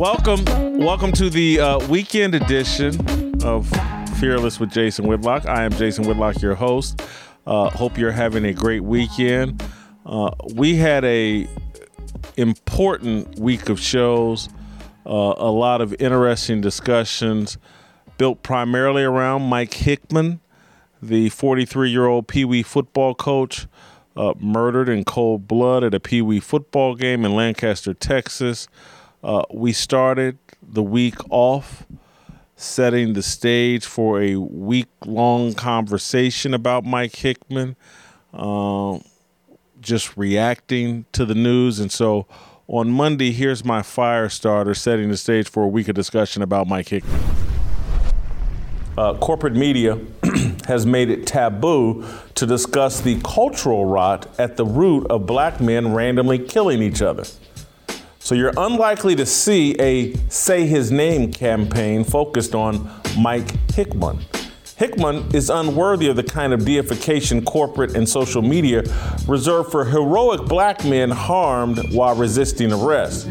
Welcome, welcome to the uh, weekend edition of Fearless with Jason Whitlock. I am Jason Whitlock, your host. Uh, hope you're having a great weekend. Uh, we had a important week of shows, uh, a lot of interesting discussions, built primarily around Mike Hickman, the 43 year old Pee Wee football coach. Uh, murdered in cold blood at a Pee Wee football game in Lancaster, Texas. Uh, we started the week off setting the stage for a week long conversation about Mike Hickman, uh, just reacting to the news. And so on Monday, here's my fire starter setting the stage for a week of discussion about Mike Hickman. Uh, corporate media has made it taboo to discuss the cultural rot at the root of black men randomly killing each other. So you're unlikely to see a Say His Name campaign focused on Mike Hickman. Hickman is unworthy of the kind of deification corporate and social media reserve for heroic black men harmed while resisting arrest.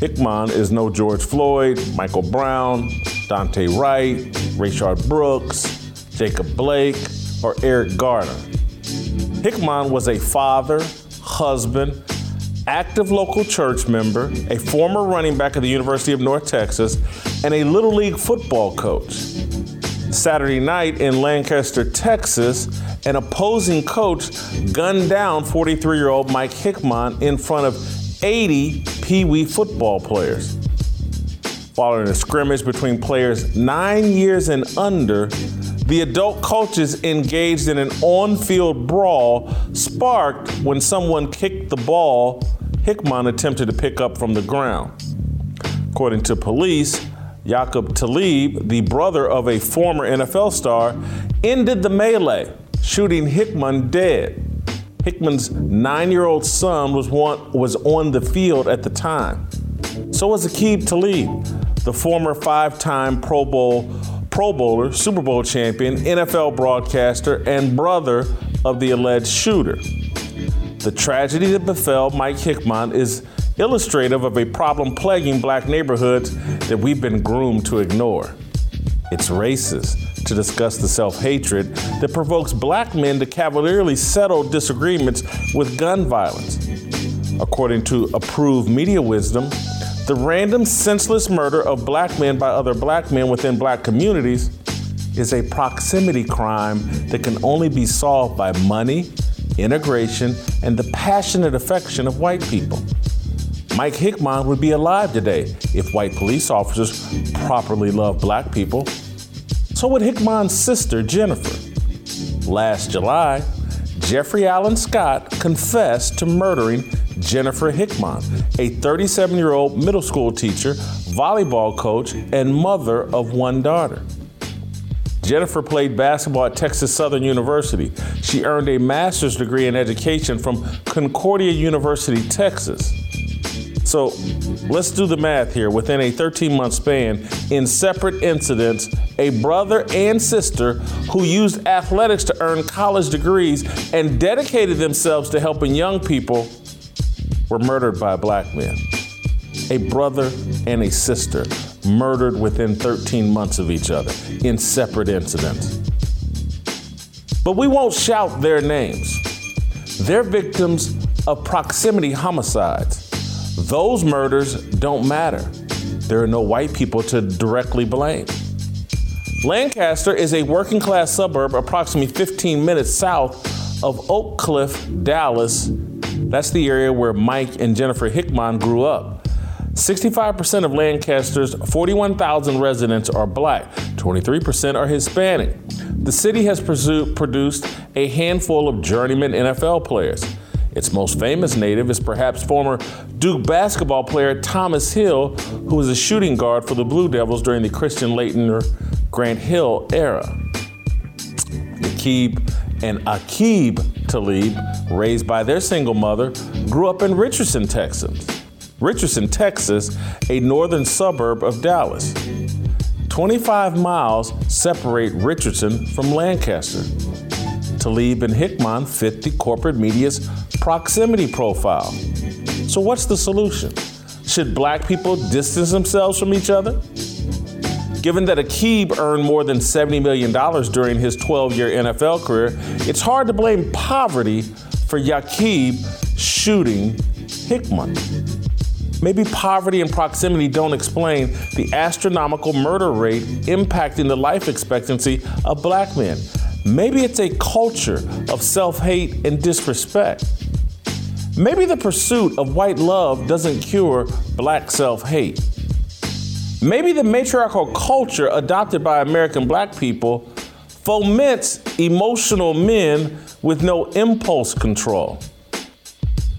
Hickman is no George Floyd, Michael Brown, Daunte Wright, Rayshard Brooks, Jacob Blake, or Eric Garner. Hickman was a father, husband, active local church member, a former running back at the University of North Texas, and a Little League football coach. Saturday night in Lancaster, Texas, an opposing coach gunned down 43 year old Mike Hickman in front of 80 Pee Wee football players. Following a scrimmage between players nine years and under, the adult coaches engaged in an on field brawl sparked when someone kicked the ball Hickman attempted to pick up from the ground. According to police, Yaqub Talib, the brother of a former NFL star, ended the melee, shooting Hickman dead. Hickman's nine year old son was, one, was on the field at the time. So was Aqib Talib, the former five time Pro Bowl Pro Bowler, Super Bowl champion, NFL broadcaster, and brother of the alleged shooter. The tragedy that befell Mike Hickman is illustrative of a problem plaguing black neighborhoods that we've been groomed to ignore. It's racist to discuss the self hatred that provokes black men to cavalierly settle disagreements with gun violence. According to approved media wisdom, the random, senseless murder of black men by other black men within black communities is a proximity crime that can only be solved by money, integration, and the passionate affection of white people. Mike Hickman would be alive today if white police officers properly loved black people. So would Hickman's sister, Jennifer. Last July, Jeffrey Allen Scott confessed to murdering Jennifer Hickman, a 37 year old middle school teacher, volleyball coach, and mother of one daughter. Jennifer played basketball at Texas Southern University. She earned a master's degree in education from Concordia University, Texas. So let's do the math here. Within a 13 month span, in separate incidents, a brother and sister who used athletics to earn college degrees and dedicated themselves to helping young people were murdered by black men. A brother and a sister murdered within 13 months of each other in separate incidents. But we won't shout their names. They're victims of proximity homicides. Those murders don't matter. There are no white people to directly blame. Lancaster is a working class suburb approximately 15 minutes south of Oak Cliff, Dallas, that's the area where Mike and Jennifer Hickman grew up. 65% of Lancaster's 41,000 residents are black, 23% are Hispanic. The city has produced a handful of journeyman NFL players. Its most famous native is perhaps former Duke basketball player Thomas Hill, who was a shooting guard for the Blue Devils during the Christian Laettner Grant Hill era. Aqib and Yaqub Talib, raised by their single mother, grew up in Richardson, Texas. Richardson, Texas, a northern suburb of Dallas. 25 miles separate Richardson from Lancaster. Talib and Hickman fit the corporate media's proximity profile. So, what's the solution? Should black people distance themselves from each other? Given that Aqib earned more than $70 million during his 12 year NFL career, it's hard to blame poverty for Yaqub shooting Hickman. Maybe poverty and proximity don't explain the astronomical murder rate impacting the life expectancy of black men. Maybe it's a culture of self hate and disrespect. Maybe the pursuit of white love doesn't cure black self hate. Maybe the matriarchal culture adopted by American black people foments emotional men with no impulse control.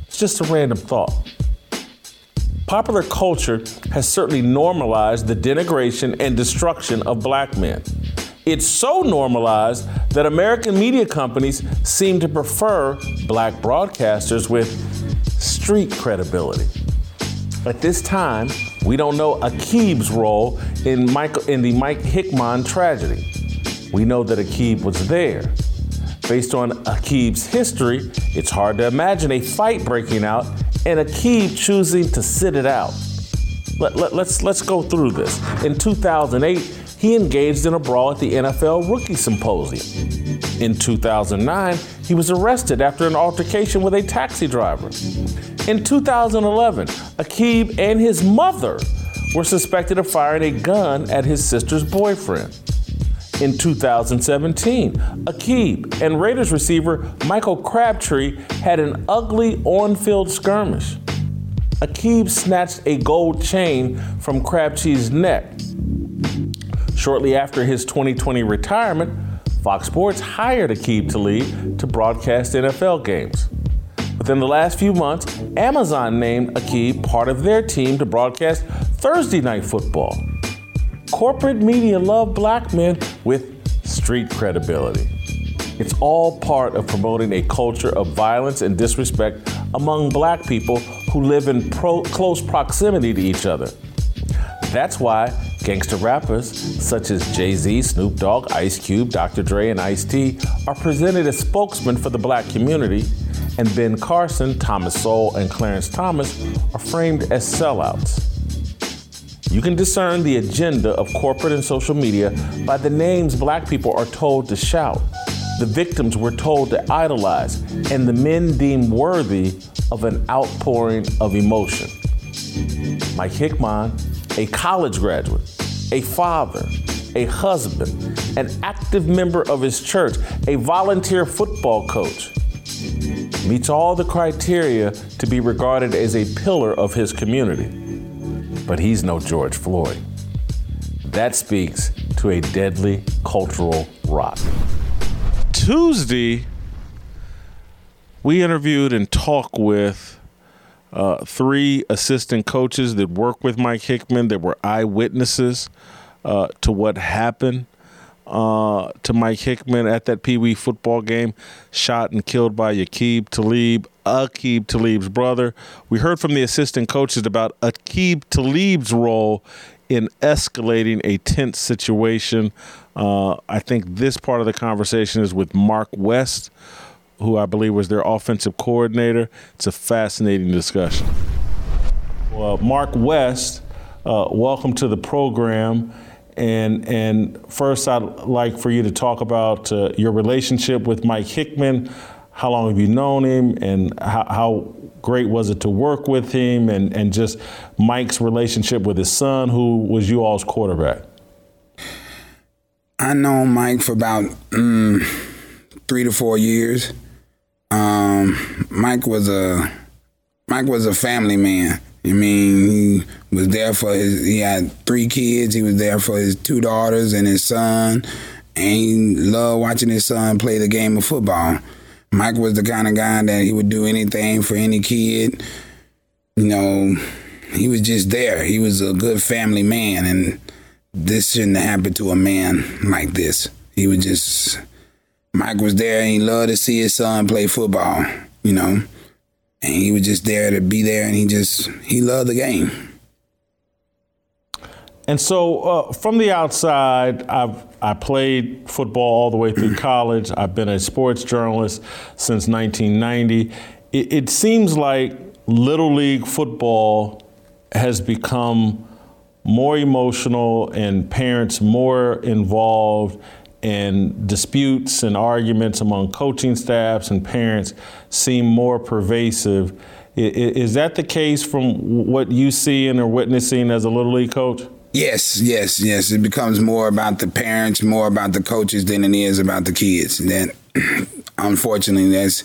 It's just a random thought. Popular culture has certainly normalized the denigration and destruction of black men. It's so normalized that American media companies seem to prefer black broadcasters with street credibility. At this time, we don't know Aqib's role in, Mike, in the Mike Hickman tragedy. We know that Aqib was there. Based on Aqib's history, it's hard to imagine a fight breaking out and Aqib choosing to sit it out. Let, let, let's, let's go through this. In 2008, he engaged in a brawl at the NFL Rookie Symposium. In 2009, he was arrested after an altercation with a taxi driver. In 2011, Aqib and his mother were suspected of firing a gun at his sister's boyfriend. In 2017, Aqib and Raiders receiver Michael Crabtree had an ugly on field skirmish. Aqib snatched a gold chain from Crabtree's neck. Shortly after his 2020 retirement, Fox Sports hired Aqib Talib to broadcast NFL games. Within the last few months, Amazon named Aqib part of their team to broadcast Thursday Night Football. Corporate media love black men with street credibility. It's all part of promoting a culture of violence and disrespect among black people who live in pro- close proximity to each other. That's why gangster rappers such as Jay Z, Snoop Dogg, Ice Cube, Dr. Dre, and Ice T are presented as spokesmen for the black community and Ben Carson, Thomas Sowell, and Clarence Thomas are framed as sellouts. You can discern the agenda of corporate and social media by the names black people are told to shout, the victims we're told to idolize, and the men deemed worthy of an outpouring of emotion. Mike Hickman, a college graduate, a father, a husband, an active member of his church, a volunteer football coach, meets all the criteria to be regarded as a pillar of his community. But he's no George Floyd. That speaks to a deadly cultural rot. Tuesday, we interviewed and talked with uh, three assistant coaches that work with Mike Hickman that were eyewitnesses uh, to what happened uh, to Mike Hickman at that Pee Wee football game, shot and killed by Yaqub Talib, Aqib Talib's brother. We heard from the assistant coaches about Aqib Talib's role in escalating a tense situation. Uh, I think this part of the conversation is with Mark West, who I believe was their offensive coordinator. It's a fascinating discussion. Well, Mark West, uh, welcome to the program. And and first, I'd like for you to talk about uh, your relationship with Mike Hickman. How long have you known him, and how, how great was it to work with him, and, and just Mike's relationship with his son, who was you all's quarterback? I know Mike for about mm, three to four years. Um, Mike was a Mike was a family man. I mean, he was there for his. He had three kids. He was there for his two daughters and his son, and he loved watching his son play the game of football. Mike was the kind of guy that he would do anything for any kid. You know, he was just there. He was a good family man, and this shouldn't have happened to a man like this. He was just Mike was there, and he loved to see his son play football. You know, and he was just there to be there, and he just he loved the game. And so, uh, from the outside, I've I played football all the way through college. I've been a sports journalist since 1990. It, it seems like little league football has become more emotional and parents more involved and disputes and arguments among coaching staffs and parents seem more pervasive. Is that the case from what you see and are witnessing as a little league coach? Yes, yes, yes. It becomes more about the parents, more about the coaches than it is about the kids. That unfortunately that's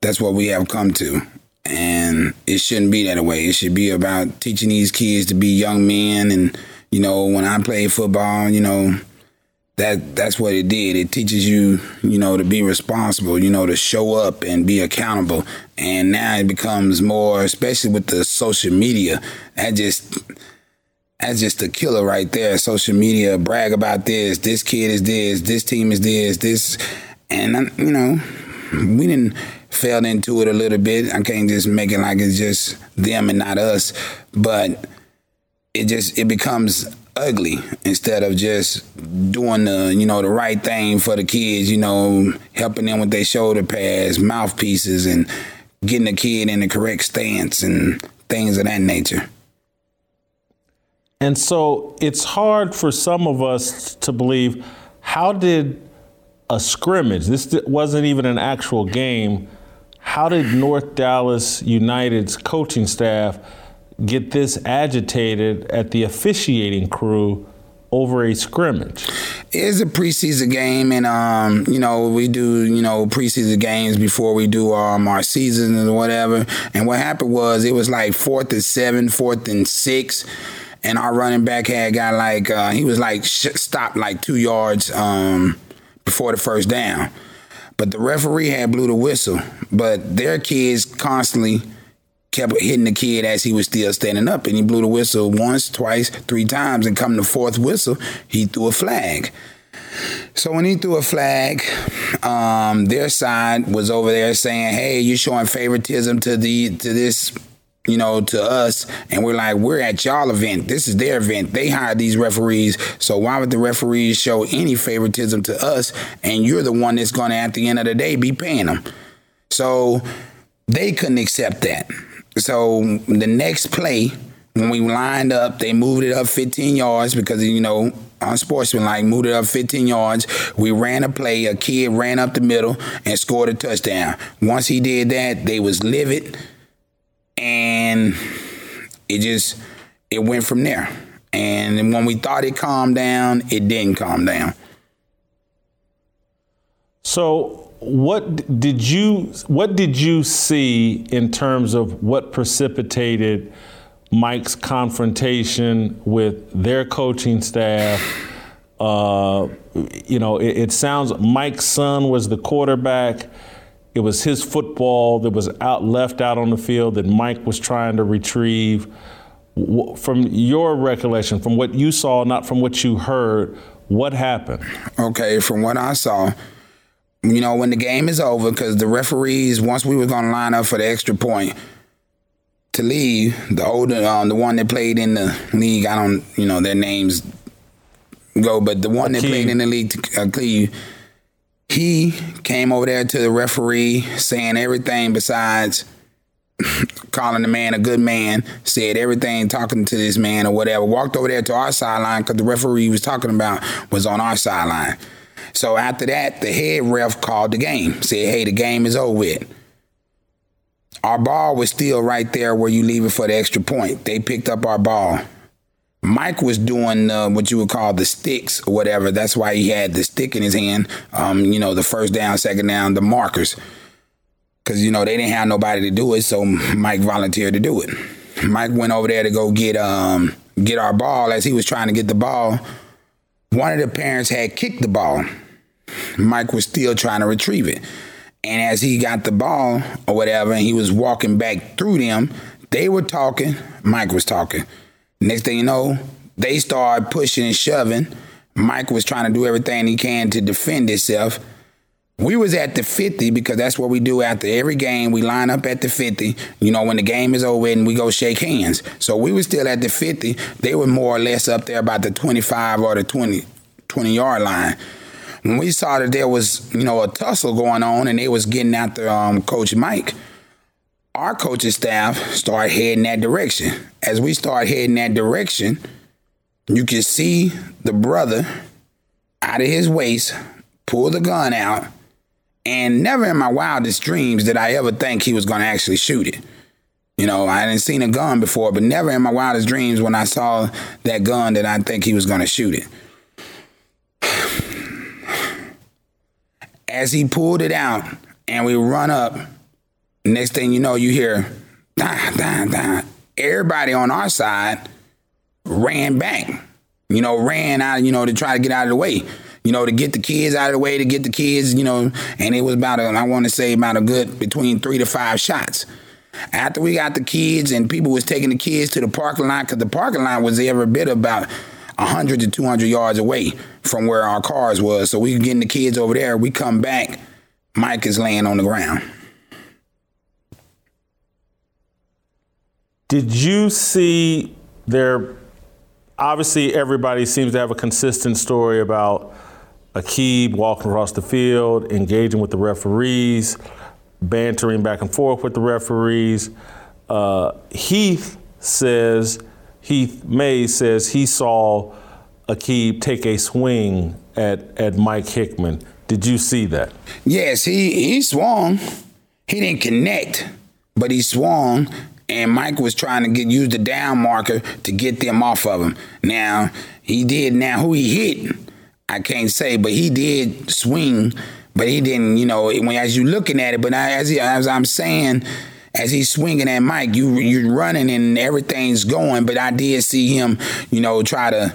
that's what we have come to. And it shouldn't be that way. It should be about teaching these kids to be young men and you know, when I played football, you know, that that's what it did. It teaches you, you know, to be responsible, you know, to show up and be accountable. And now it becomes more, especially with the social media. That just that's just a killer right there. Social media brag about this. This kid is this. This team is this. This, and you know, we didn't fell into it a little bit. I can't just make it like it's just them and not us, but it just it becomes ugly instead of just doing the you know the right thing for the kids you know helping them with their shoulder pads mouthpieces and getting the kid in the correct stance and things of that nature and so it's hard for some of us to believe how did a scrimmage this wasn't even an actual game how did north dallas united's coaching staff get this agitated at the officiating crew over a scrimmage? It's a preseason game, and um, you know we do you know preseason games before we do um our season or whatever. And what happened was it was like fourth and seven, fourth and six, and our running back had got like uh, he was like stopped like two yards um before the first down, but the referee had blew the whistle. But their kids constantly kept hitting the kid as he was still standing up, and he blew the whistle once, twice, three times, and come the fourth whistle, he threw a flag. So when he threw a flag, um, their side was over there saying, "Hey, you're showing favoritism to the to this." You know, to us, and we're like, we're at y'all event. This is their event. They hired these referees, so why would the referees show any favoritism to us? And you're the one that's going to, at the end of the day, be paying them. So they couldn't accept that. So the next play, when we lined up, they moved it up 15 yards because you know unsportsmanlike moved it up 15 yards. We ran a play. A kid ran up the middle and scored a touchdown. Once he did that, they was livid, and it just it went from there. And when we thought it calmed down, it didn't calm down. So what did you what did you see in terms of what precipitated Mike's confrontation with their coaching staff? Uh, you know, it, it, sounds Mike's son was the quarterback. It was his football that was out left out on the field that Mike was trying to retrieve. From your recollection, from what you saw, not from what you heard, what happened? Okay, from what I saw, you know, when the game is over, because the referees, once we were going to line up for the extra point to leave, the older, um, the one that played in the league, I don't, you know, their names go, but the one that played in the league, to uh, Cleve, he came over there to the referee saying everything besides calling the man a good man, said everything talking to this man or whatever, walked over there to our sideline because the referee was talking about was on our sideline. So after that, the head ref called the game, said, hey, the game is over with. Our ball was still right there where you leave it for the extra point. They picked up our ball. Mike was doing uh, what you would call the sticks or whatever. That's why he had the stick in his hand. Um, you know, the first down, second down, the markers. Because, you know, they didn't have nobody to do it, so Mike volunteered to do it. Mike went over there to go get um get our ball. As he was trying to get the ball, one of the parents had kicked the ball. Mike was still trying to retrieve it. And as he got the ball or whatever, and he was walking back through them, they were talking. Mike was talking. Next thing you know, they started pushing and shoving. Mike was trying to do everything he can to defend himself. We was at the 50 because that's what we do after every game. We line up at the 50. You know, when the game is over and we go shake hands. So we were still at the 50. They were more or less up there about the 25 or the 20, 20 yard line. When we saw that there was, you know, a tussle going on and they was getting after um, Coach Mike, our coaching staff start heading that direction. As we start heading that direction, you can see the brother out of his waist pull the gun out and never in my wildest dreams did I ever think he was going to actually shoot it. You know, I hadn't seen a gun before, but never in my wildest dreams when I saw that gun did I think he was going to shoot it. As he pulled it out and we run up, next thing you know, you hear, da, da, da. Everybody on our side ran back, you know, ran out, you know, to try to get out of the way you know, to get the kids out of the way, to get the kids, you know, and it was about a, I want to say about a good between three to five shots. After we got the kids and people was taking the kids to the parking lot, because the parking lot was every bit about 100 to 200 yards away from where our cars was. So we getting the kids over there. We come back, Mike is laying on the ground. Did you see there? Obviously, everybody seems to have a consistent story about Aqib walking across the field, engaging with the referees, bantering back and forth with the referees. Uh, Heath says, Heath May says he saw Aqib take a swing at, at Mike Hickman. Did you see that? Yes, he, he swung. He didn't connect, but he swung and Mike was trying to get use the down marker to get them off of him. Now he did. Now who he hit, I can't say, but he did swing, but he didn't, you know, when as you looking at it. But as he, as I'm saying, as he's swinging at Mike, you you're running and everything's going. But I did see him, you know, try to,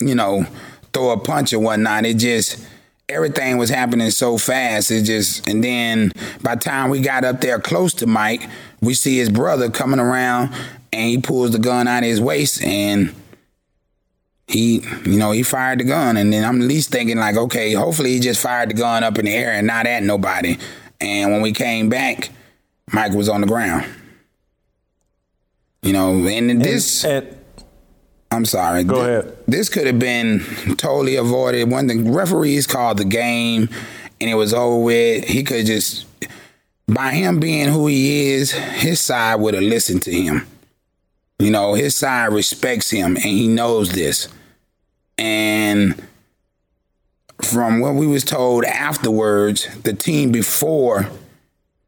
you know, throw a punch or whatnot. It just everything was happening so fast. It just and then by the time we got up there close to Mike, we see his brother coming around and he pulls the gun out of his waist and he, you know, he fired the gun, and then I'm at least thinking like, okay, hopefully he just fired the gun up in the air and not at nobody. And when we came back, Mike was on the ground. You know, and this. And, and, I'm sorry. Go th- ahead. This could have been totally avoided. When the referees called the game and it was over with, he could just, by him being who he is, his side would have listened to him. You know, his side respects him and he knows this. And from what we was told afterwards, the team before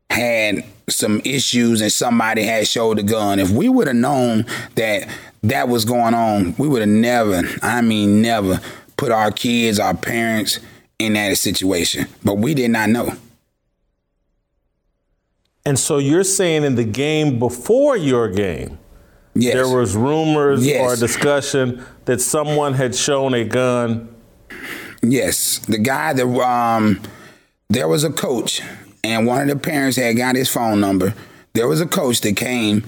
had some issues and somebody had showed a gun. If we would have known that that was going on, we would have never, I mean never, put our kids, our parents in that situation. But we did not know. And so you're saying in the game before your game, Yes. There was rumors yes. or discussion that someone had shown a gun. Yes, the guy that um, there was a coach, and one of the parents had got his phone number. There was a coach that came,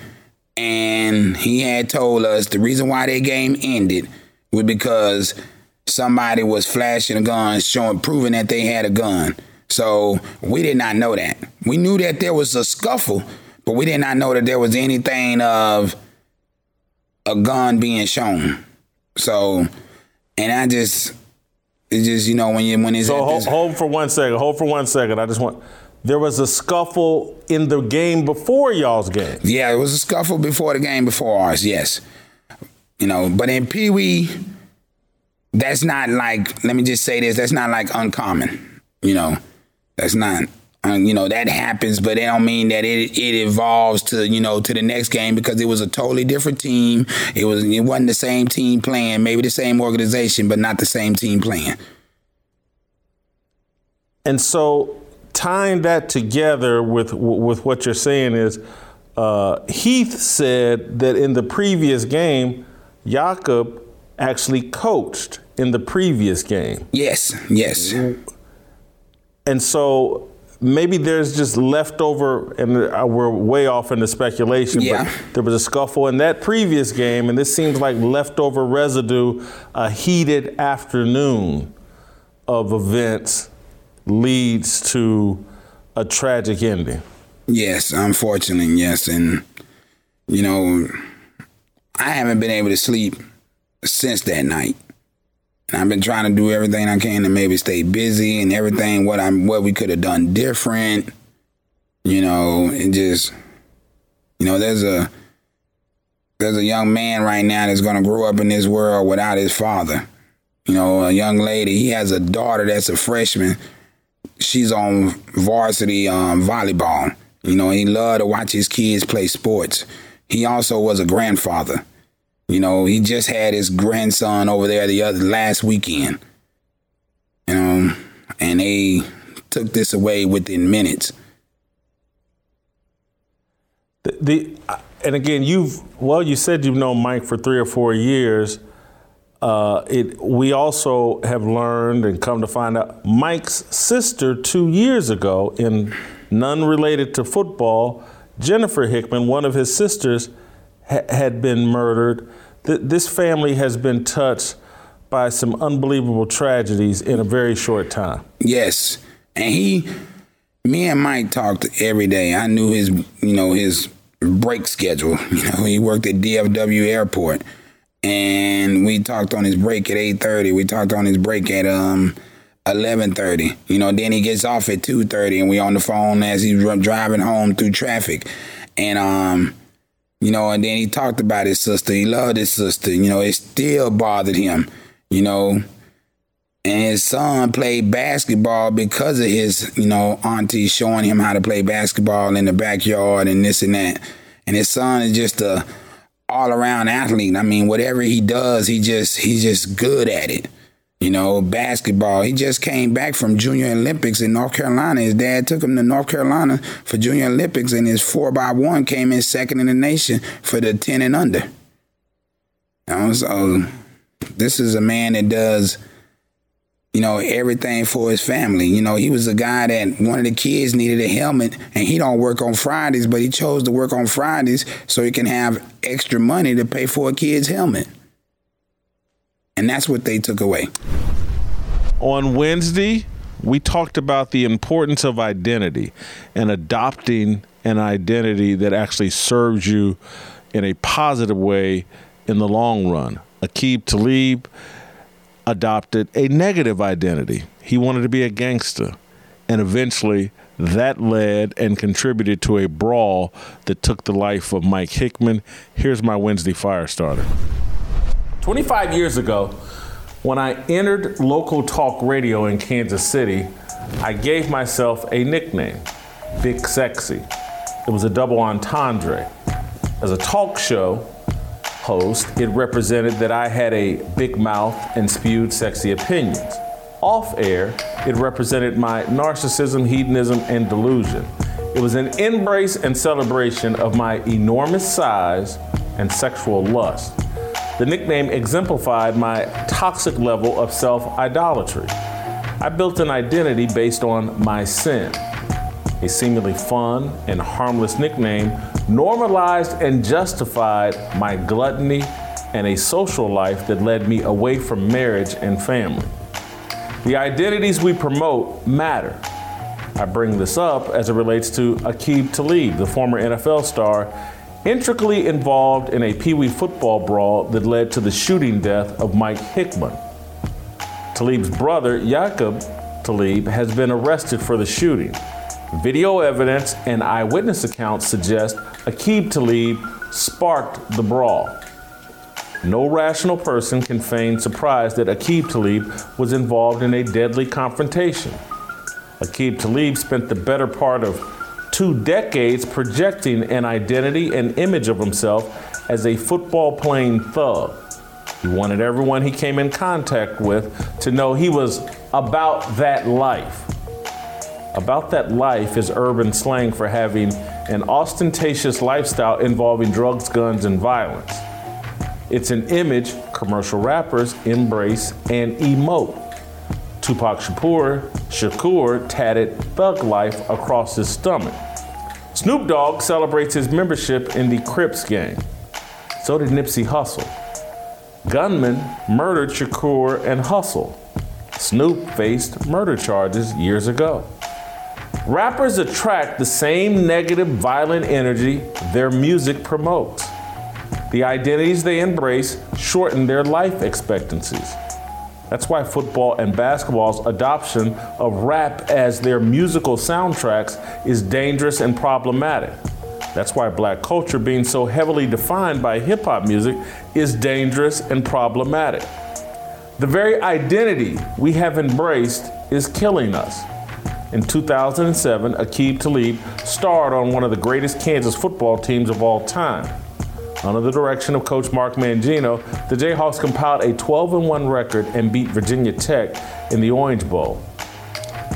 and he had told us the reason why their game ended was because somebody was flashing a gun, showing, proving that they had a gun. So we did not know that. We knew that there was a scuffle, but we did not know that there was anything of a gun being shown. So, and I just, it's just you know when you when it's so hold, hold for one second. Hold for one second. I just want. There was a scuffle in the game before y'all's game. Yeah, it was a scuffle before the game before ours. Yes, you know, but in Pee Wee, that's not like. Let me just say this. That's not like uncommon. You know, that's not um, you know that happens, but it don't mean that it it evolves to you know to the next game because it was a totally different team. It was it wasn't the same team playing, maybe the same organization, but not the same team playing. And so tying that together with with what you're saying is uh, Heath said that in the previous game, Yaqub actually coached in the previous game. Yes, yes. And so maybe there's just leftover, and we're way off into speculation, Yeah. but there was a scuffle in that previous game, and this seems like leftover residue, a heated afternoon of events leads to a tragic ending. Yes, unfortunately, yes. And, you know, I haven't been able to sleep since that night. And I've been trying to do everything I can to maybe stay busy and everything what I'm what we could have done different. You know, and just you know, there's a there's a young man right now that's gonna grow up in this world without his father. You know, a young lady, he has a daughter that's a freshman. She's on varsity um, volleyball. You know, he loved to watch his kids play sports. He also was a grandfather. You know, he just had his grandson over there the other last weekend. You know, and they took this away within minutes. The, the and again, you've well, you said you've known Mike for three or four years. Uh, it we also have learned and come to find out Mike's sister two years ago, in none related to football, Jennifer Hickman, one of his sisters, ha- had been murdered. Th- this family has been touched by some unbelievable tragedies in a very short time. Yes. And he me and Mike talked every day. I knew his you know, his break schedule. You know, he worked at DFW airport. And we talked on his break at eight thirty. We talked on his break at um eleven thirty. You know, then he gets off at two thirty, and we on the phone as he's dri- driving home through traffic. And um, you know, and then he talked about his sister. He loved his sister. You know, it still bothered him. You know, and his son played basketball because of his, you know, auntie showing him how to play basketball in the backyard and this and that. And his son is just a all around athlete. I mean, whatever he does, he just he's just good at it. You know, basketball. He just came back from Junior Olympics in North Carolina. His dad took him to North Carolina for Junior Olympics, and his four by one came in second in the nation for the ten and under. Know, so this is a man that does you know, everything for his family. You know, he was a guy that one of the kids needed a helmet and he don't work on Fridays, but he chose to work on Fridays so he can have extra money to pay for a kid's helmet. And that's what they took away. On Wednesday, we talked about the importance of identity and adopting an identity that actually serves you in a positive way in the long run. Aqib Talib adopted a negative identity. He wanted to be a gangster. And eventually, that led and contributed to a brawl that took the life of Mike Hickman. Here's my Wednesday fire starter. 25 years ago, when I entered local talk radio in Kansas City, I gave myself a nickname, Big Sexy. It was a double entendre. As a talk show host, it represented that I had a big mouth and spewed sexy opinions. Off air, it represented my narcissism, hedonism, and delusion. It was an embrace and celebration of my enormous size and sexual lust. The nickname exemplified my toxic level of self idolatry. I built an identity based on my sin. A seemingly fun and harmless nickname normalized and justified my gluttony and a social life that led me away from marriage and family. The identities we promote matter. I bring this up as it relates to Aqib Talib, the former NFL star, intricately involved in a Pee Wee football brawl that led to the shooting death of Mike Hickman. Talib's brother, Yaqub Talib, has been arrested for the shooting. Video evidence and eyewitness accounts suggest Aqib Talib sparked the brawl. No rational person can feign surprise that Aqib Talib was involved in a deadly confrontation. Aqib Talib spent the better part of two decades projecting an identity and image of himself as a football playing thug. He wanted everyone he came in contact with to know he was about that life. About That Life is urban slang for having an ostentatious lifestyle involving drugs, guns, and violence. It's an image commercial rappers embrace and emote. Tupac Shakur, Shakur tatted thug life across his stomach. Snoop Dogg celebrates his membership in the Crips gang. So did Nipsey Hussle. Gunmen murdered Shakur and Hussle. Snoop faced murder charges years ago. Rappers attract the same negative, violent energy their music promotes. The identities they embrace shorten their life expectancies. That's why football and basketball's adoption of rap as their musical soundtracks is dangerous and problematic. That's why black culture, being so heavily defined by hip hop music, is dangerous and problematic. The very identity we have embraced is killing us. In 2007, Aqib Talib starred on one of the greatest Kansas football teams of all time. Under the direction of Coach Mark Mangino, the Jayhawks compiled a 12 1 record and beat Virginia Tech in the Orange Bowl.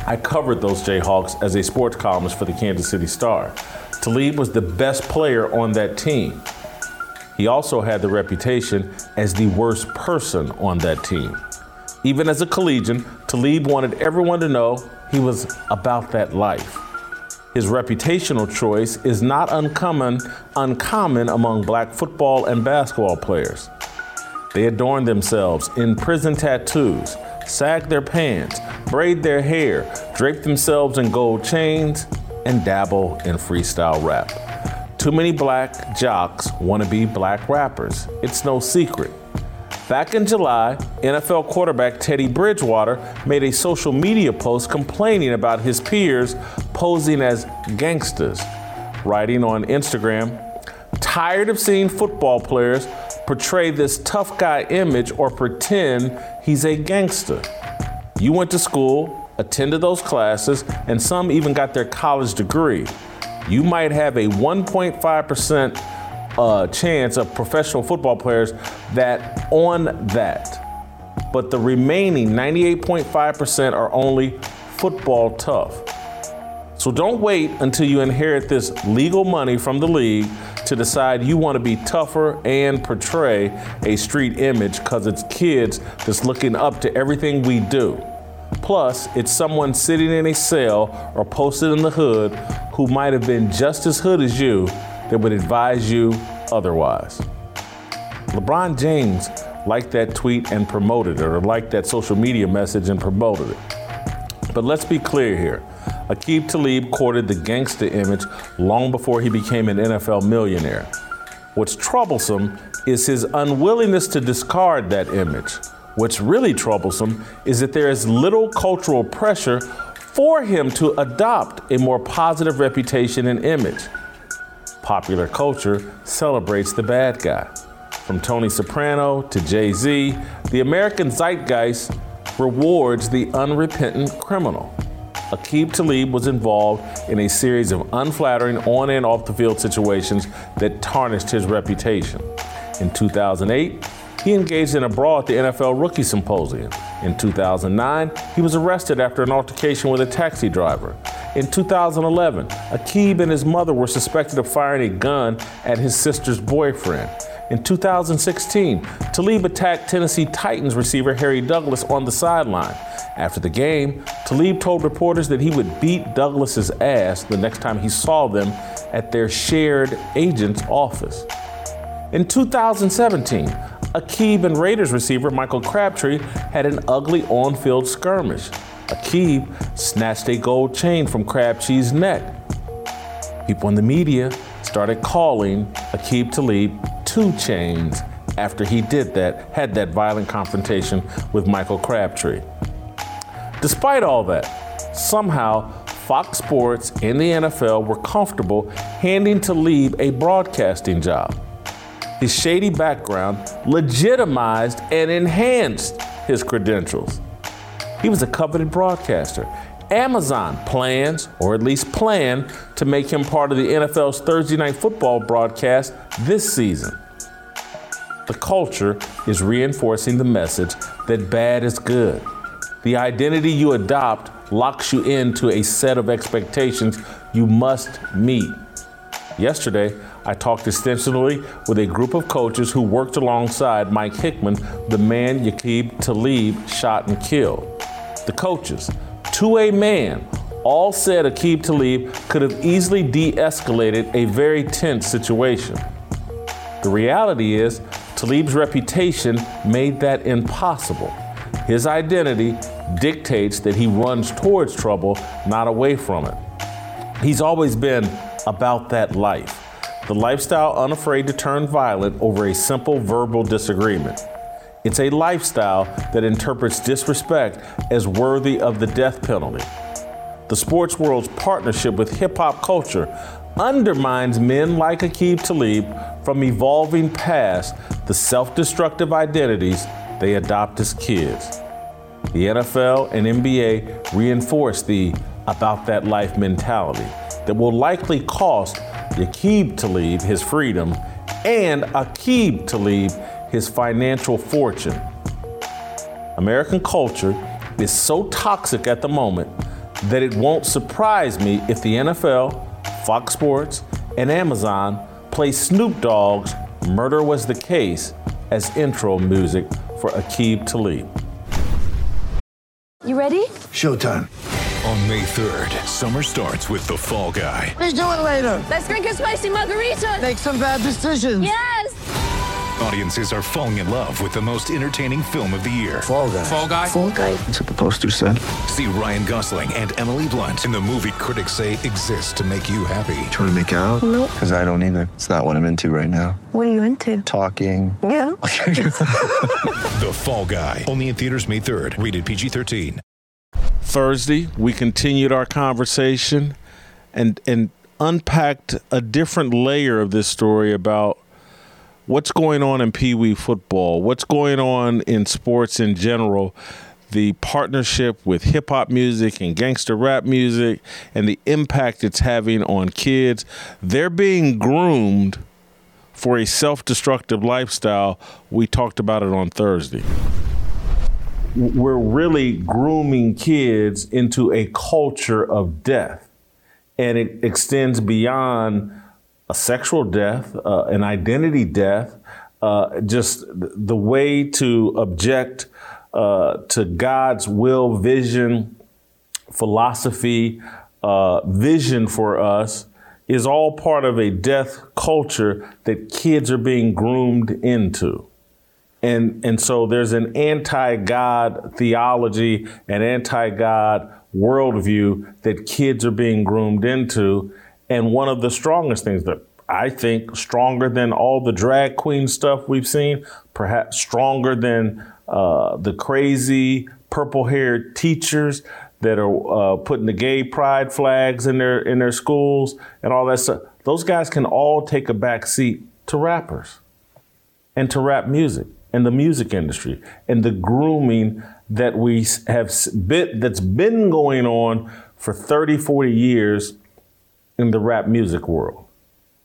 I covered those Jayhawks as a sports columnist for the Kansas City Star. Talib was the best player on that team. He also had the reputation as the worst person on that team. Even as a collegian, Talib wanted everyone to know he was about that life. His reputational choice is not uncommon, uncommon among black football and basketball players. They adorn themselves in prison tattoos, sag their pants, braid their hair, drape themselves in gold chains, and dabble in freestyle rap. Too many black jocks want to be black rappers. It's no secret. Back in July, NFL quarterback Teddy Bridgewater made a social media post complaining about his peers posing as gangsters, writing on Instagram, tired of seeing football players portray this tough guy image or pretend he's a gangster. You went to school, attended those classes, and some even got their college degree. You might have a 1.5% uh, chance of professional football players that on that. But the remaining 98.5% are only football tough. So don't wait until you inherit this legal money from the league to decide you want to be tougher and portray a street image because it's kids that's looking up to everything we do. Plus, it's someone sitting in a cell or posted in the hood who might have been just as hood as you that would advise you otherwise. LeBron James liked that tweet and promoted it, or liked that social media message and promoted it. But let's be clear here. Aqib Talib courted the gangster image long before he became an NFL millionaire. What's troublesome is his unwillingness to discard that image. What's really troublesome is that there is little cultural pressure for him to adopt a more positive reputation and image. Popular culture celebrates the bad guy. From Tony Soprano to Jay Z, the American zeitgeist rewards the unrepentant criminal. Aqib Talib was involved in a series of unflattering on and off the field situations that tarnished his reputation. In 2008, he engaged in a brawl at the NFL Rookie Symposium. In 2009, he was arrested after an altercation with a taxi driver. In 2011, Aqib and his mother were suspected of firing a gun at his sister's boyfriend. In 2016, Talib attacked Tennessee Titans receiver Harry Douglas on the sideline. After the game, Talib told reporters that he would beat Douglas's ass the next time he saw them at their shared agent's office. In 2017, Aqib and Raiders receiver Michael Crabtree had an ugly on field skirmish. Aqib snatched a gold chain from Crabtree's neck. People in the media started calling Aqib Talib two chains after he did that, had that violent confrontation with Michael Crabtree. Despite all that, somehow Fox Sports and the NFL were comfortable handing Talib a broadcasting job. His shady background legitimized and enhanced his credentials. He was a coveted broadcaster. Amazon plans, or at least plan, to make him part of the NFL's Thursday Night Football broadcast this season. The culture is reinforcing the message that bad is good. The identity you adopt locks you into a set of expectations you must meet. Yesterday, I talked extensively with a group of coaches who worked alongside Mike Hickman, the man Aqib Talib shot and killed. The coaches, to a man, all said Aqib Talib could have easily de escalated a very tense situation. The reality is, Talib's reputation made that impossible. His identity dictates that he runs towards trouble, not away from it. He's always been about that life the lifestyle unafraid to turn violent over a simple verbal disagreement. It's a lifestyle that interprets disrespect as worthy of the death penalty. The sports world's partnership with hip hop culture undermines men like Aqib Talib from evolving past the self destructive identities they adopt as kids. The NFL and NBA reinforce the about that life mentality that will likely cost Aqib Talib his freedom and Aqib Talib his financial fortune. American culture is so toxic at the moment that it won't surprise me if the NFL, Fox Sports, and Amazon play Snoop Dogg's Murder Was the Case as intro music for Aqib Talib. You ready? Showtime. On May 3rd, summer starts with The Fall Guy. Let's do it later. Let's drink a spicy margarita. Make some bad decisions. Yes. Audiences are falling in love with the most entertaining film of the year. Fall guy. Fall guy. Fall guy. That's what the poster said. See Ryan Gosling and Emily Blunt in the movie critics say exists to make you happy. Trying to make it out? Nope. Because I don't either. It's not what I'm into right now. What are you into? Talking. Yeah. The Fall Guy. Only in theaters May 3rd. Rated PG-13. Thursday, we continued our conversation and and unpacked a different layer of this story about what's going on in Pee Wee football, what's going on in sports in general, the partnership with hip hop music and gangster rap music, and the impact it's having on kids. They're being groomed for a self destructive lifestyle. We talked about it on Thursday. We're really grooming kids into a culture of death, and it extends beyond a sexual death, uh, an identity death, uh, just the way to object uh, to God's will, vision, philosophy, uh, vision for us is all part of a death culture that kids are being groomed into. And, and so there's an anti God theology, an anti God worldview that kids are being groomed into. And one of the strongest things that I think stronger than all the drag queen stuff we've seen, perhaps stronger than uh, the crazy purple haired teachers that are uh, putting the gay pride flags in their in their schools and all that stuff. Those guys can all take a back seat to rappers and to rap music and the music industry and the grooming that we have been that's been going on for 30, 40 years in the rap music world.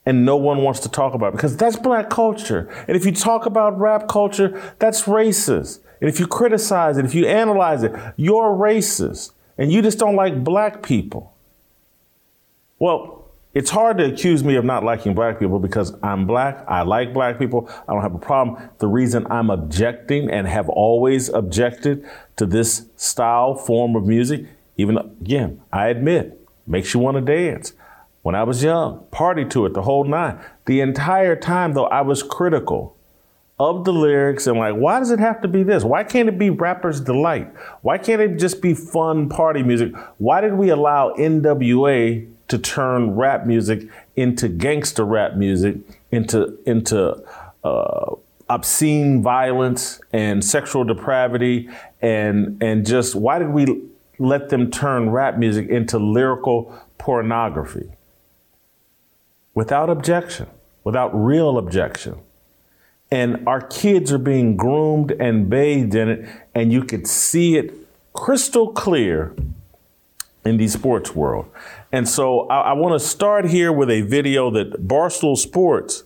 And no one wants to talk about it because that's black culture. And if you talk about rap culture, that's racist. And if you criticize it, if you analyze it, you're racist. And you just don't like black people. Well, it's hard to accuse me of not liking black people because I'm black. I like black people. I don't have a problem. The reason I'm objecting and have always objected to this style, form of music, even again, I admit, makes you want to dance. When I was young, party to it, the whole nine. The entire time, though, I was critical of the lyrics and like, why does it have to be this? Why can't it be rapper's delight? Why can't it just be fun party music? Why did we allow NWA to turn rap music into gangster rap music, into into uh, obscene violence and sexual depravity, and and just why did we let them turn rap music into lyrical pornography? Without objection, without real objection. And our kids are being groomed and bathed in it, and you could see it crystal clear in the sports world. And so I, I want to start here with a video that Barstool Sports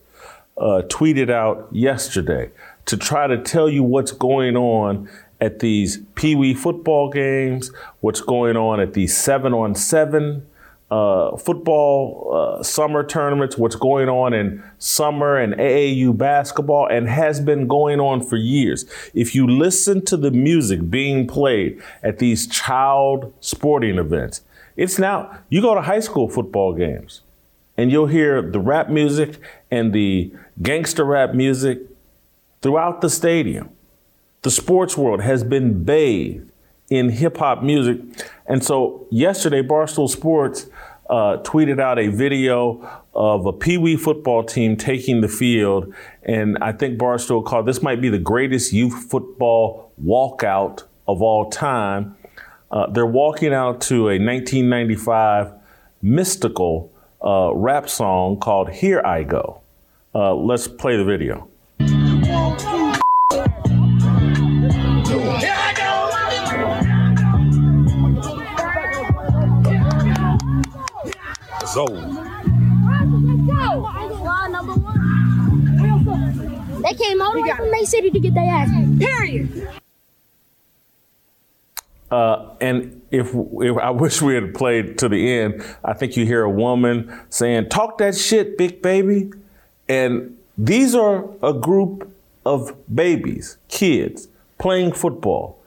uh, tweeted out yesterday to try to tell you what's going on at these Pee Wee football games, what's going on at these seven on seven uh, football uh, summer tournaments, what's going on in summer and AAU basketball, and has been going on for years. If you listen to the music being played at these child sporting events, it's now, you go to high school football games and you'll hear the rap music and the gangster rap music throughout the stadium. The sports world has been bathed in hip hop music. And so yesterday, Barstool Sports uh, tweeted out a video of a Pee Wee football team taking the field. And I think Barstool called this might be the greatest youth football walkout of all time. Uh, they're walking out to a 1995 Mystikal uh, rap song called Here I Go. Uh, let's play the video. They came all the way from May City to get their ass. Period. Uh, and if, if I wish we had played to the end, I think you hear a woman saying, "Talk that shit, big baby," and these are a group of babies, kids playing football.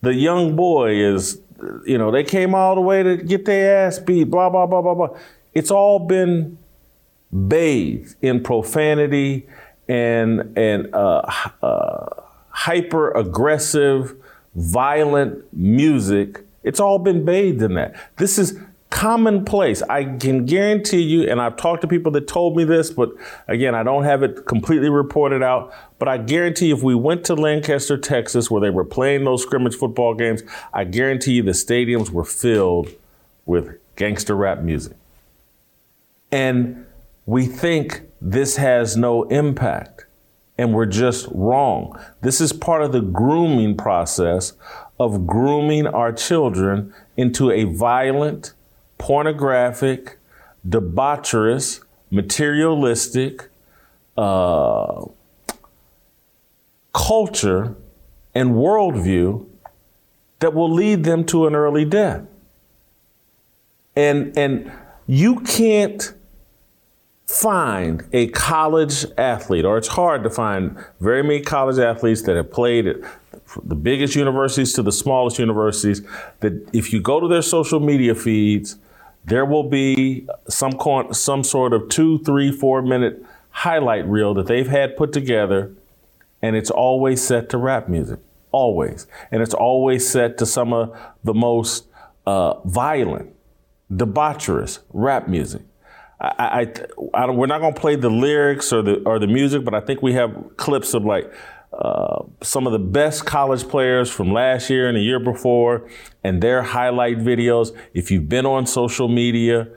The young boy is, you know, they came all the way to get their ass beat. Blah blah blah blah blah. It's all been bathed in profanity and and uh, uh, hyper aggressive violent music, it's all been bathed in that. This is commonplace. I can guarantee you, and I've talked to people that told me this, but again, I don't have it completely reported out. But I guarantee if we went to Lancaster, Texas, where they were playing those scrimmage football games, I guarantee you the stadiums were filled with gangster rap music. And we think this has no impact and we're just wrong. This is part of the grooming process of grooming our children into a violent, pornographic, debaucherous, materialistic uh, culture and worldview that will lead them to an early death. And, and you can't find a college athlete, or it's hard to find very many college athletes that have played at the biggest universities to the smallest universities, that if you go to their social media feeds, there will be some, some sort of two, three, four minute highlight reel that they've had put together, and it's always set to rap music. Always. And it's always set to some of the most uh, violent, debaucherous rap music. I, I, I we're not going to play the lyrics or the or the music, but I think we have clips of like uh, some of the best college players from last year and the year before, and their highlight videos. If you've been on social media,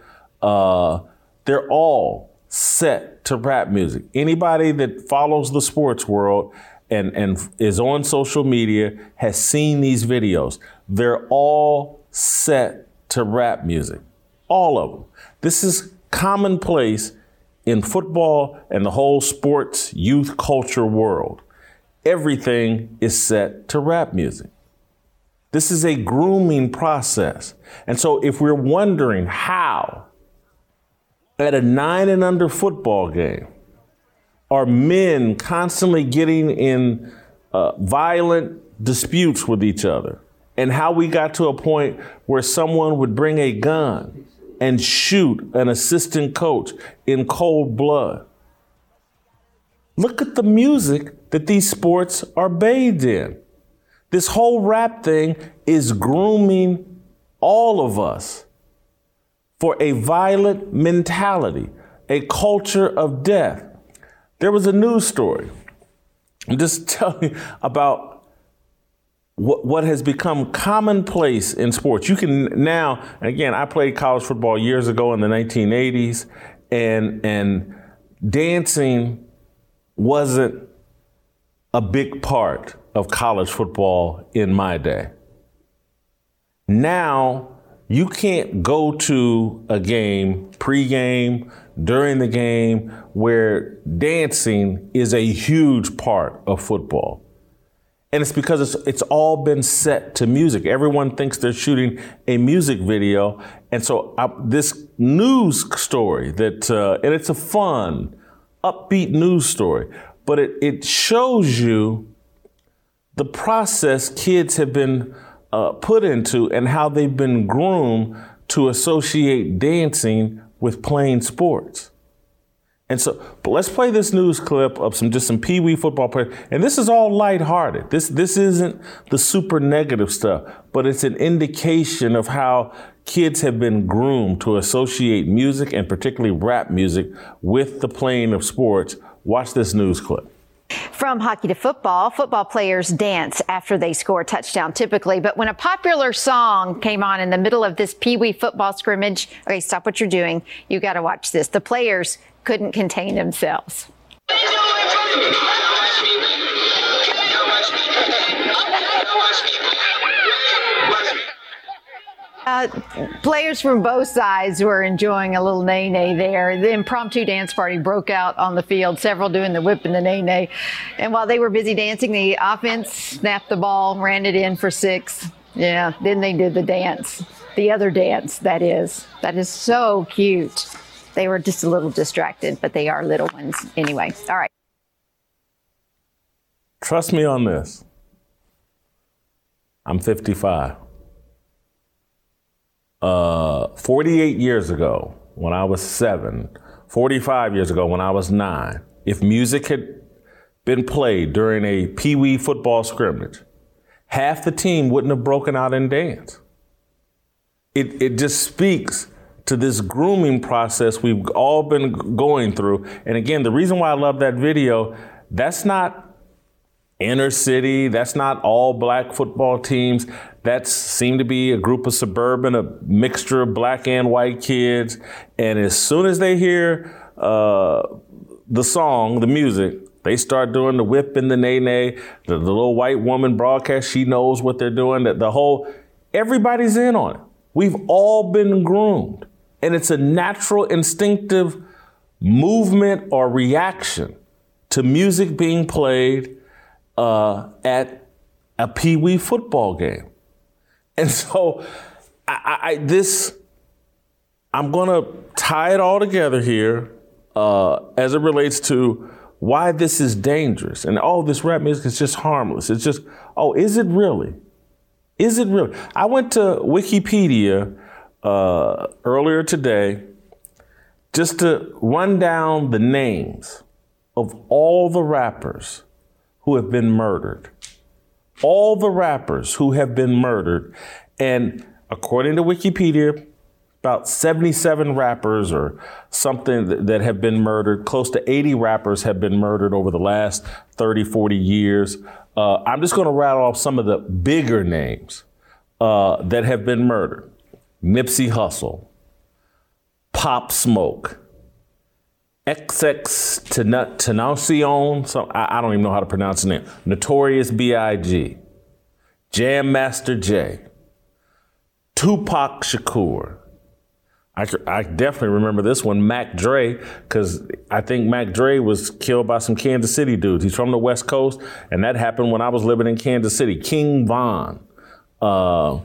uh, they're all set to rap music. Anybody that follows the sports world and and is on social media has seen these videos. They're all set to rap music, all of them. This is commonplace in football and the whole sports youth culture world. Everything is set to rap music. This is a grooming process. And so if we're wondering how at a nine and under football game are men constantly getting in uh, violent disputes with each other and how we got to a point where someone would bring a gun and shoot an assistant coach in cold blood. Look at the music that these sports are bathed in. This whole rap thing is grooming all of us for a violent mentality, a culture of death. There was a news story. I'm just telling you about what, what has become commonplace in sports. You can now, again, I played college football years ago in the 1980s, and and dancing wasn't a big part of college football in my day. Now you can't go to a game, pregame, during the game, where dancing is a huge part of football. And it's because it's, it's all been set to music. Everyone thinks they're shooting a music video. And so I, this news story that, uh, and it's a fun, upbeat news story, but it, it shows you the process kids have been uh, put into and how they've been groomed to associate dancing with playing sports. And so, but let's play this news clip of some just some Pee Wee football players. And this is all lighthearted. This this isn't the super negative stuff, but it's an indication of how kids have been groomed to associate music and particularly rap music with the playing of sports. Watch this news clip. From hockey to football, football players dance after they score a touchdown typically. But when a popular song came on in the middle of this Pee Wee football scrimmage, okay, stop what you're doing. You got to watch this. The players couldn't contain themselves. Uh, players from both sides were enjoying a little nay nay there. The impromptu dance party broke out on the field, several doing the whip and the nay nay. And while they were busy dancing, the offense snapped the ball, ran it in for six. Yeah, then they did the dance. The other dance, that is. That is so cute. They were just a little distracted, but they are little ones anyway. All right. Trust me on this. I'm 55. Uh, 48 years ago, when I was seven, 45 years ago, when I was nine, if music had been played during a Pee Wee football scrimmage, half the team wouldn't have broken out in dance. It, it just speaks to this grooming process we've all been going through. And again, the reason why I love that video, that's not inner city. That's not all black football teams. That seemed to be a group of suburban, a mixture of black and white kids. And as soon as they hear uh, the song, the music, they start doing the whip and the nay nay. The, the little white woman broadcast, she knows what they're doing. The, the whole, everybody's in on it. We've all been groomed. And it's a natural, instinctive movement or reaction to music being played uh, at a Pee Wee football game. And so, I, I, this, I'm going to tie it all together here uh, as it relates to why this is dangerous. And all oh, this rap music is just harmless. It's just, oh, is it really? Is it really? I went to Wikipedia uh, earlier today just to run down the names of all the rappers who have been murdered all the rappers who have been murdered. And according to Wikipedia, about 77 rappers or something that have been murdered. Close to 80 rappers have been murdered over the last 30, 40 years. Uh, I'm just going to rattle off some of the bigger names uh, that have been murdered Nipsey Hussle, Pop Smoke, XX Tentacion, so I, I don't even know how to pronounce the name. Notorious B.I.G. Jam Master Jay. Tupac Shakur. I, I definitely remember this one, Mac Dre, because I think Mac Dre was killed by some Kansas City dudes. He's from the West Coast, and that happened when I was living in Kansas City. King Von, uh,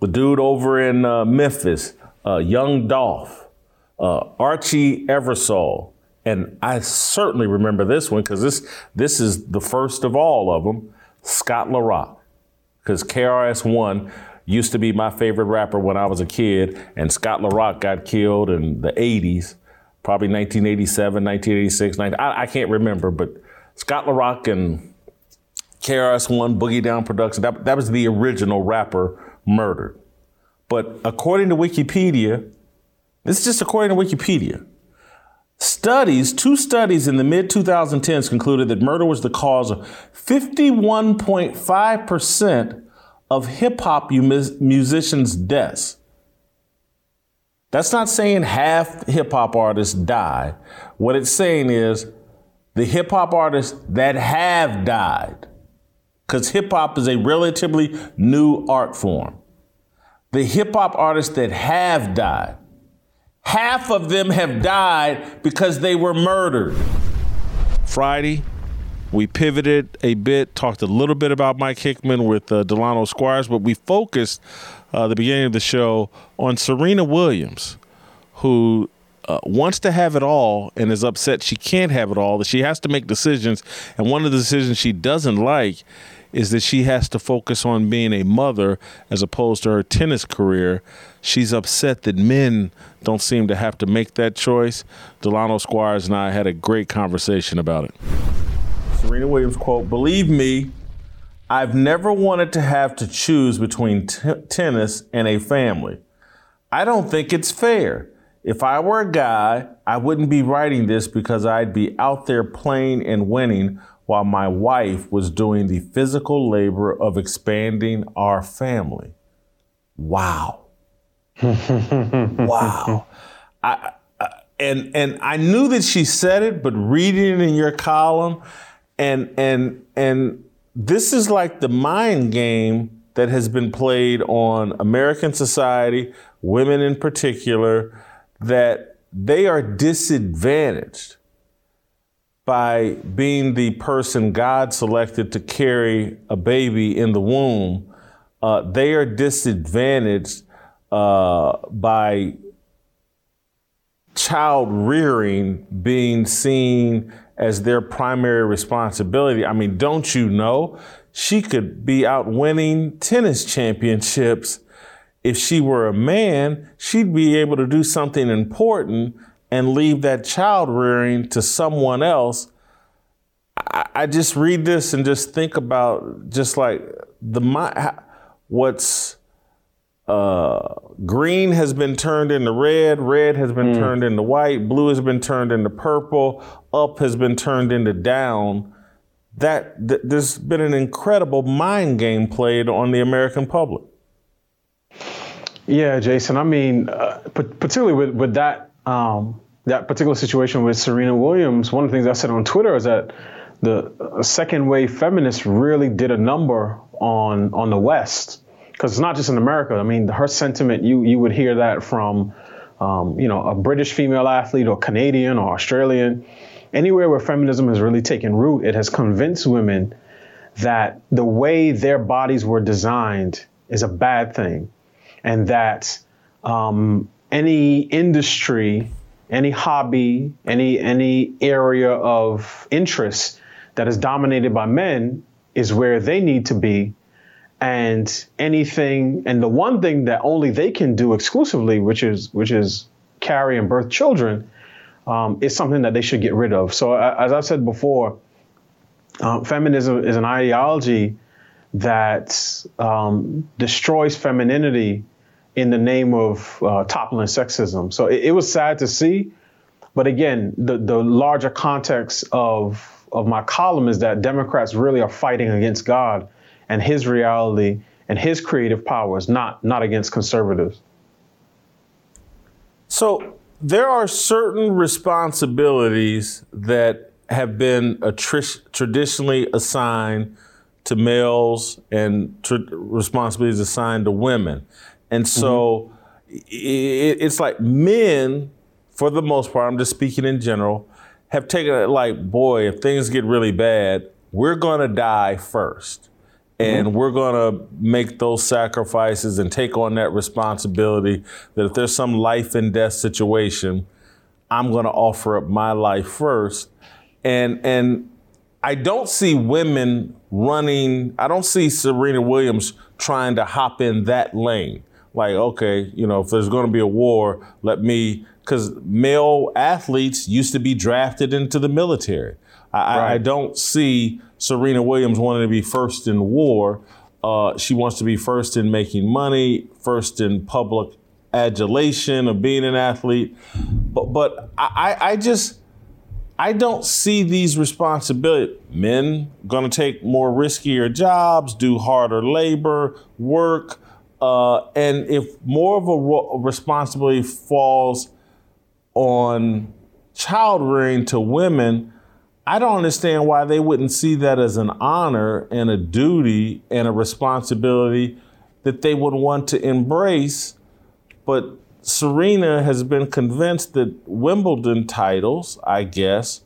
the dude over in uh, Memphis, uh, Young Dolph, uh, Archie Eversole, and I certainly remember this one because this this is the first of all of them, Scott La Rock, because KRS One used to be my favorite rapper when I was a kid, and Scott La Rock got killed in the '80s, probably 1987, 1986, 90, I, I can't remember, but Scott La Rock and KRS One Boogie Down Production that, that was the original rapper murdered. But according to Wikipedia, this is just according to Wikipedia. Studies, two studies in the mid 2010s concluded that murder was the cause of 51.5% of hip hop musicians' deaths. That's not saying half hip hop artists die. What it's saying is the hip hop artists that have died, because hip hop is a relatively new art form. The hip hop artists that have died Half of them have died because they were murdered. Friday, We pivoted a bit, talked a little bit about Mike Hickman with uh, Delano Squires, but we focused uh, the beginning of the show on Serena Williams, who uh, wants to have it all and is upset she can't have it all, that she has to make decisions. And one of the decisions she doesn't like is that she has to focus on being a mother as opposed to her tennis career. She's upset that men don't seem to have to make that choice. Delano Squires and I had a great conversation about it. Serena Williams quote, Believe me, I've never wanted to have to choose between t- tennis and a family. I don't think it's fair. If I were a guy, I wouldn't be writing this because I'd be out there playing and winning while my wife was doing the physical labor of expanding our family. Wow. wow. I, and and I knew that she said it, but reading it in your column, and and and this is like the mind game that has been played on American society, women in particular, that they are disadvantaged by being the person God selected to carry a baby in the womb. Uh, they are disadvantaged uh, by child rearing being seen as their primary responsibility. I mean, don't you know? She could be out winning tennis championships. If she were a man, she'd be able to do something important and leave that child rearing to someone else. I, I, just read this and just think about just like the my what's uh, green has been turned into red, red has been mm. turned into white, blue has been turned into purple, up has been turned into down. That th- there's been an incredible mind game played on the American public. Yeah, Jason. I mean, uh, particularly with with that um, that particular situation with Serena Williams, one of the things I said on Twitter is that the second wave feminists really did a number on on the West. Because it's not just in America. I mean, her sentiment, you you would hear that from, um, you know, a British female athlete or Canadian or Australian, anywhere where feminism has really taken root, it has convinced women that the way their bodies were designed is a bad thing, and that um, any industry, any hobby, any any area of interest that is dominated by men is where they need to be. And anything and the one thing that only they can do exclusively which is which is carry and birth children um, is something that they should get rid of. So as i've said before uh, feminism is an ideology that um, destroys femininity in the name of uh, toppling sexism. So it, it was sad to see. But again the, the larger context of of my column is that democrats really are fighting against god and his reality and his creative powers, not not against conservatives. So there are certain responsibilities that have been attri- traditionally assigned to males and tr- responsibilities assigned to women, and so mm-hmm. it, it's like men, for the most part, I'm just speaking in general, have taken it like, boy, if things get really bad, we're going to die first and mm-hmm. we're going to make those sacrifices and take on that responsibility that if there's some life and death situation i'm going to offer up my life first and and i don't see women running i don't see serena williams trying to hop in that lane like okay you know if there's going to be a war let me because male athletes used to be drafted into the military I, right. I, don't see Serena Williams wanting to be first in war. Uh, she wants to be first in making money, first in public adulation of being an athlete. But, but I, I just, I don't see these responsibilities. Men going to take more riskier jobs, do harder labor, work. Uh, and if more of a, ro- responsibility falls on child rearing to women, I don't understand why they wouldn't see that as an honor and a duty and a responsibility that they would want to embrace. But Serena has been convinced that Wimbledon titles, I guess,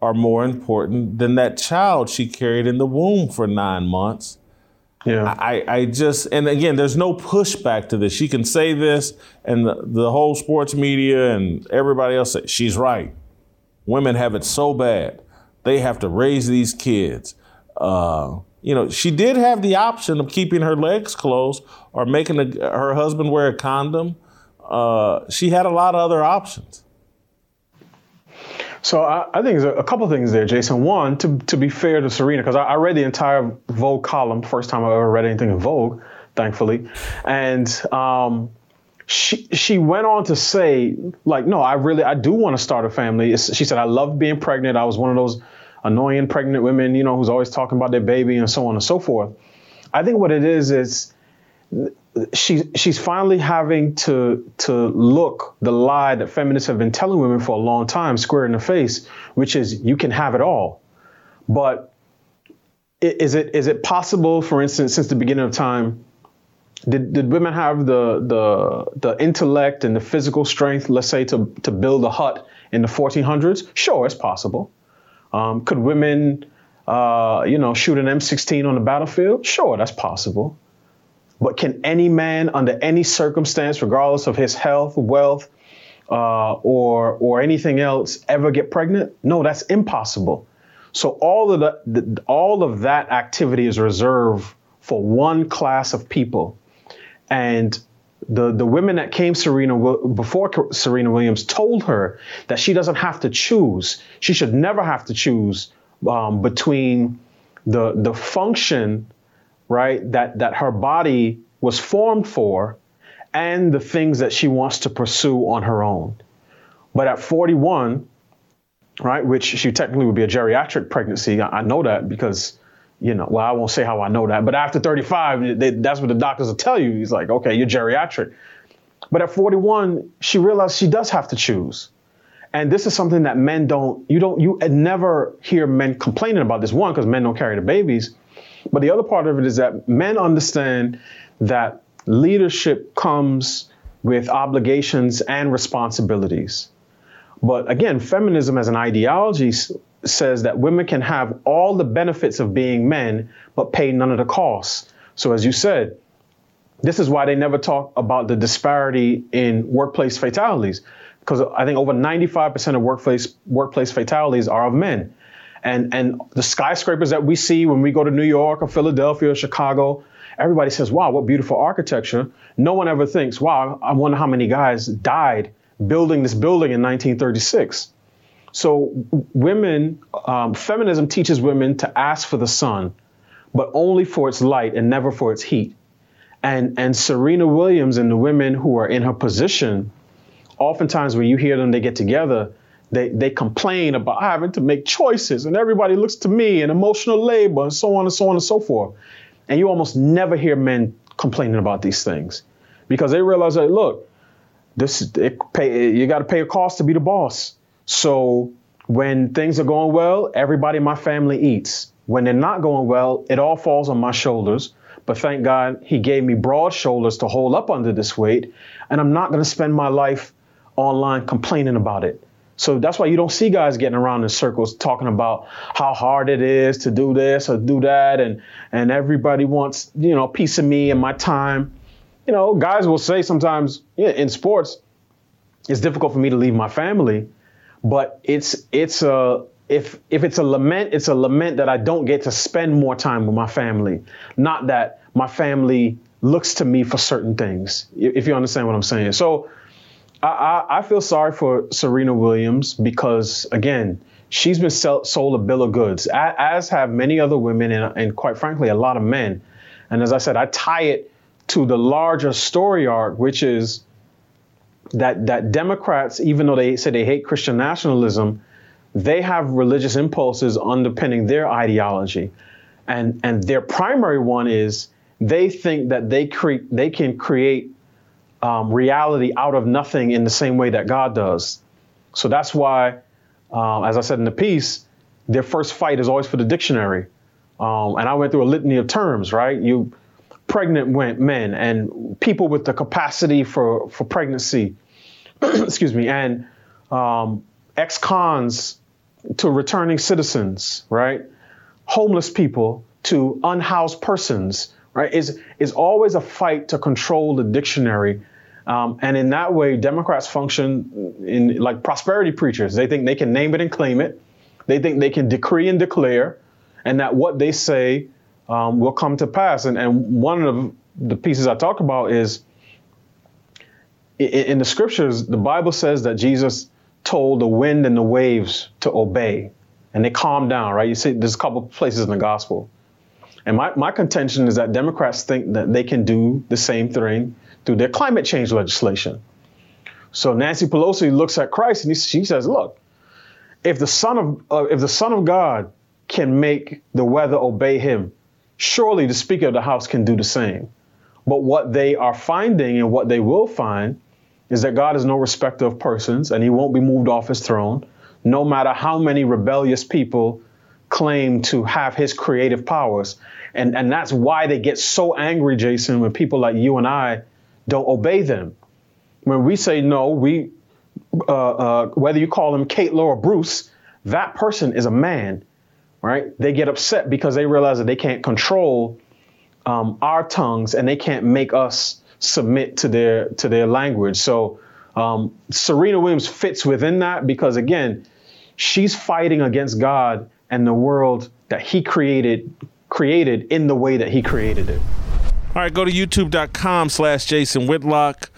are more important than that child she carried in the womb for nine months. Yeah. I, I just, and again, there's no pushback to this. She can say this, and the, the whole sports media and everybody else say, she's right. Women have it so bad. They have to raise these kids. Uh, you know, she did have the option of keeping her legs closed or making a, her husband wear a condom. Uh, she had a lot of other options. So I, I, think there's a, a couple things there, Jason. One, to, to be fair to Serena, because I, I, read the entire Vogue column, first time I ever read anything in Vogue, thankfully, and um, she she went on to say, like, no, I really I do want to start a family. It's, she said, I love being pregnant. I was one of those annoying pregnant women, you know, who's always talking about their baby and so on and so forth. I think what it is is she she's finally having to to look the lie that feminists have been telling women for a long time square in the face, which is you can have it all. But is it is it possible, for instance, since the beginning of time, did, did women have the the the intellect and the physical strength, let's say, to to build a hut in the 1400s? Sure, it's possible. Um, could women, uh, you know, shoot an M16 on the battlefield? Sure, that's possible. But can any man, under any circumstance, regardless of his health, wealth, uh, or or anything else, ever get pregnant? No, that's impossible. So all of the, the all of that activity is reserved for one class of people, and the the women that came Serena before Serena Williams told her that she doesn't have to choose. She should never have to choose um, between the the function right? That that her body was formed for and the things that she wants to pursue on her own. But at 41, right, which she technically would be a geriatric pregnancy, I, I know that because, you know, well, I won't say how I know that, but after 35, they, that's what the doctors will tell you. He's like, okay, you're geriatric. But at 41, she realized she does have to choose. And this is something that men don't, you don't, you never hear men complaining about this. One, because men don't carry the babies. But the other part of it is that men understand that leadership comes with obligations and responsibilities. But again, feminism as an ideology says that women can have all the benefits of being men, but pay none of the costs. So, as you said, this is why they never talk about the disparity in workplace fatalities, because I think over 95% of workplace workplace fatalities are of men and and the skyscrapers that we see when we go to New York or Philadelphia or Chicago, everybody says, "Wow, what beautiful architecture." No one ever thinks, "Wow, I wonder how many guys died building this building in 1936." So women, um, feminism teaches women to ask for the sun, but only for its light and never for its heat. And and Serena Williams and the women who are in her position, oftentimes when you hear them, they get together they, they complain about having to make choices and everybody looks to me and emotional labor and so on and so on and so forth. And you almost never hear men complaining about these things because they realize that, look, this pay, you got to pay a cost to be the boss. So when things are going well, everybody in my family eats. When they're not going well, it all falls on my shoulders. But thank God he gave me broad shoulders to hold up under this weight. And I'm not going to spend my life online complaining about it. So that's why you don't see guys getting around in circles talking about how hard it is to do this or do that, and and everybody wants you know a piece of me and my time. You know, guys will say sometimes yeah, in sports, it's difficult for me to leave my family, but it's it's a if if it's a lament, it's a lament that I don't get to spend more time with my family, not that my family looks to me for certain things. If you understand what I'm saying, so I, I, feel sorry for Serena Williams because, again, she's been sell, sold a bill of goods, as have many other women and, and, quite frankly, a lot of men. And as I said, I tie it to the larger story arc, which is that that Democrats, even though they say they hate Christian nationalism, they have religious impulses underpinning their ideology, and and their primary one is they think that they create they can create um, reality out of nothing in the same way that God does. So that's why, um, as I said in the piece, their first fight is always for the dictionary. Um, and I went through a litany of terms, right? You pregnant men and people with the capacity for, for pregnancy, excuse me, and um, ex-cons to returning citizens, right? Homeless people to unhoused persons, right? Is is always a fight to control the dictionary. Um, and in that way, Democrats function in like prosperity preachers. They think they can name it and claim it. They think they can decree and declare, and that what they say um, will come to pass. And, and one of the pieces I talk about is in, in the scriptures, the Bible says that Jesus told the wind and the waves to obey, and they calmed down, right? You see, there's a couple places in the gospel. And my, my contention is that Democrats think that they can do the same thing through their climate change legislation. So Nancy Pelosi looks at Christ and she says, "Look, if the son of uh, if the Son of God can make the weather obey him, surely the Speaker of the House can do the same." But what they are finding and what they will find is that God is no respecter of persons and he won't be moved off his throne, no matter how many rebellious people claim to have his creative powers. And, and that's why they get so angry, Jason, when people like you and I don't obey them. When we say no, we, uh, uh, whether you call him Kate, Laura, Bruce, that person is a man, right? They get upset because they realize that they can't control um, our tongues and they can't make us submit to their to their language. So um, Serena Williams fits within that because again, she's fighting against God and the world that He created created in the way that He created it. All right, go to youtube.com slash Jason Whitlock.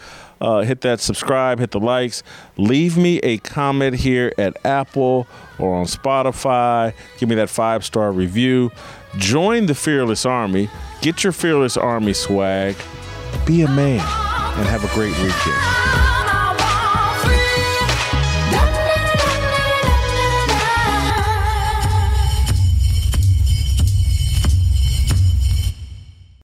Uh, hit that subscribe, hit the likes. Leave me a comment here at Apple or on Spotify. Give me that five star review. Join the Fearless Army. Get your Fearless Army swag. Be a man and have a great weekend.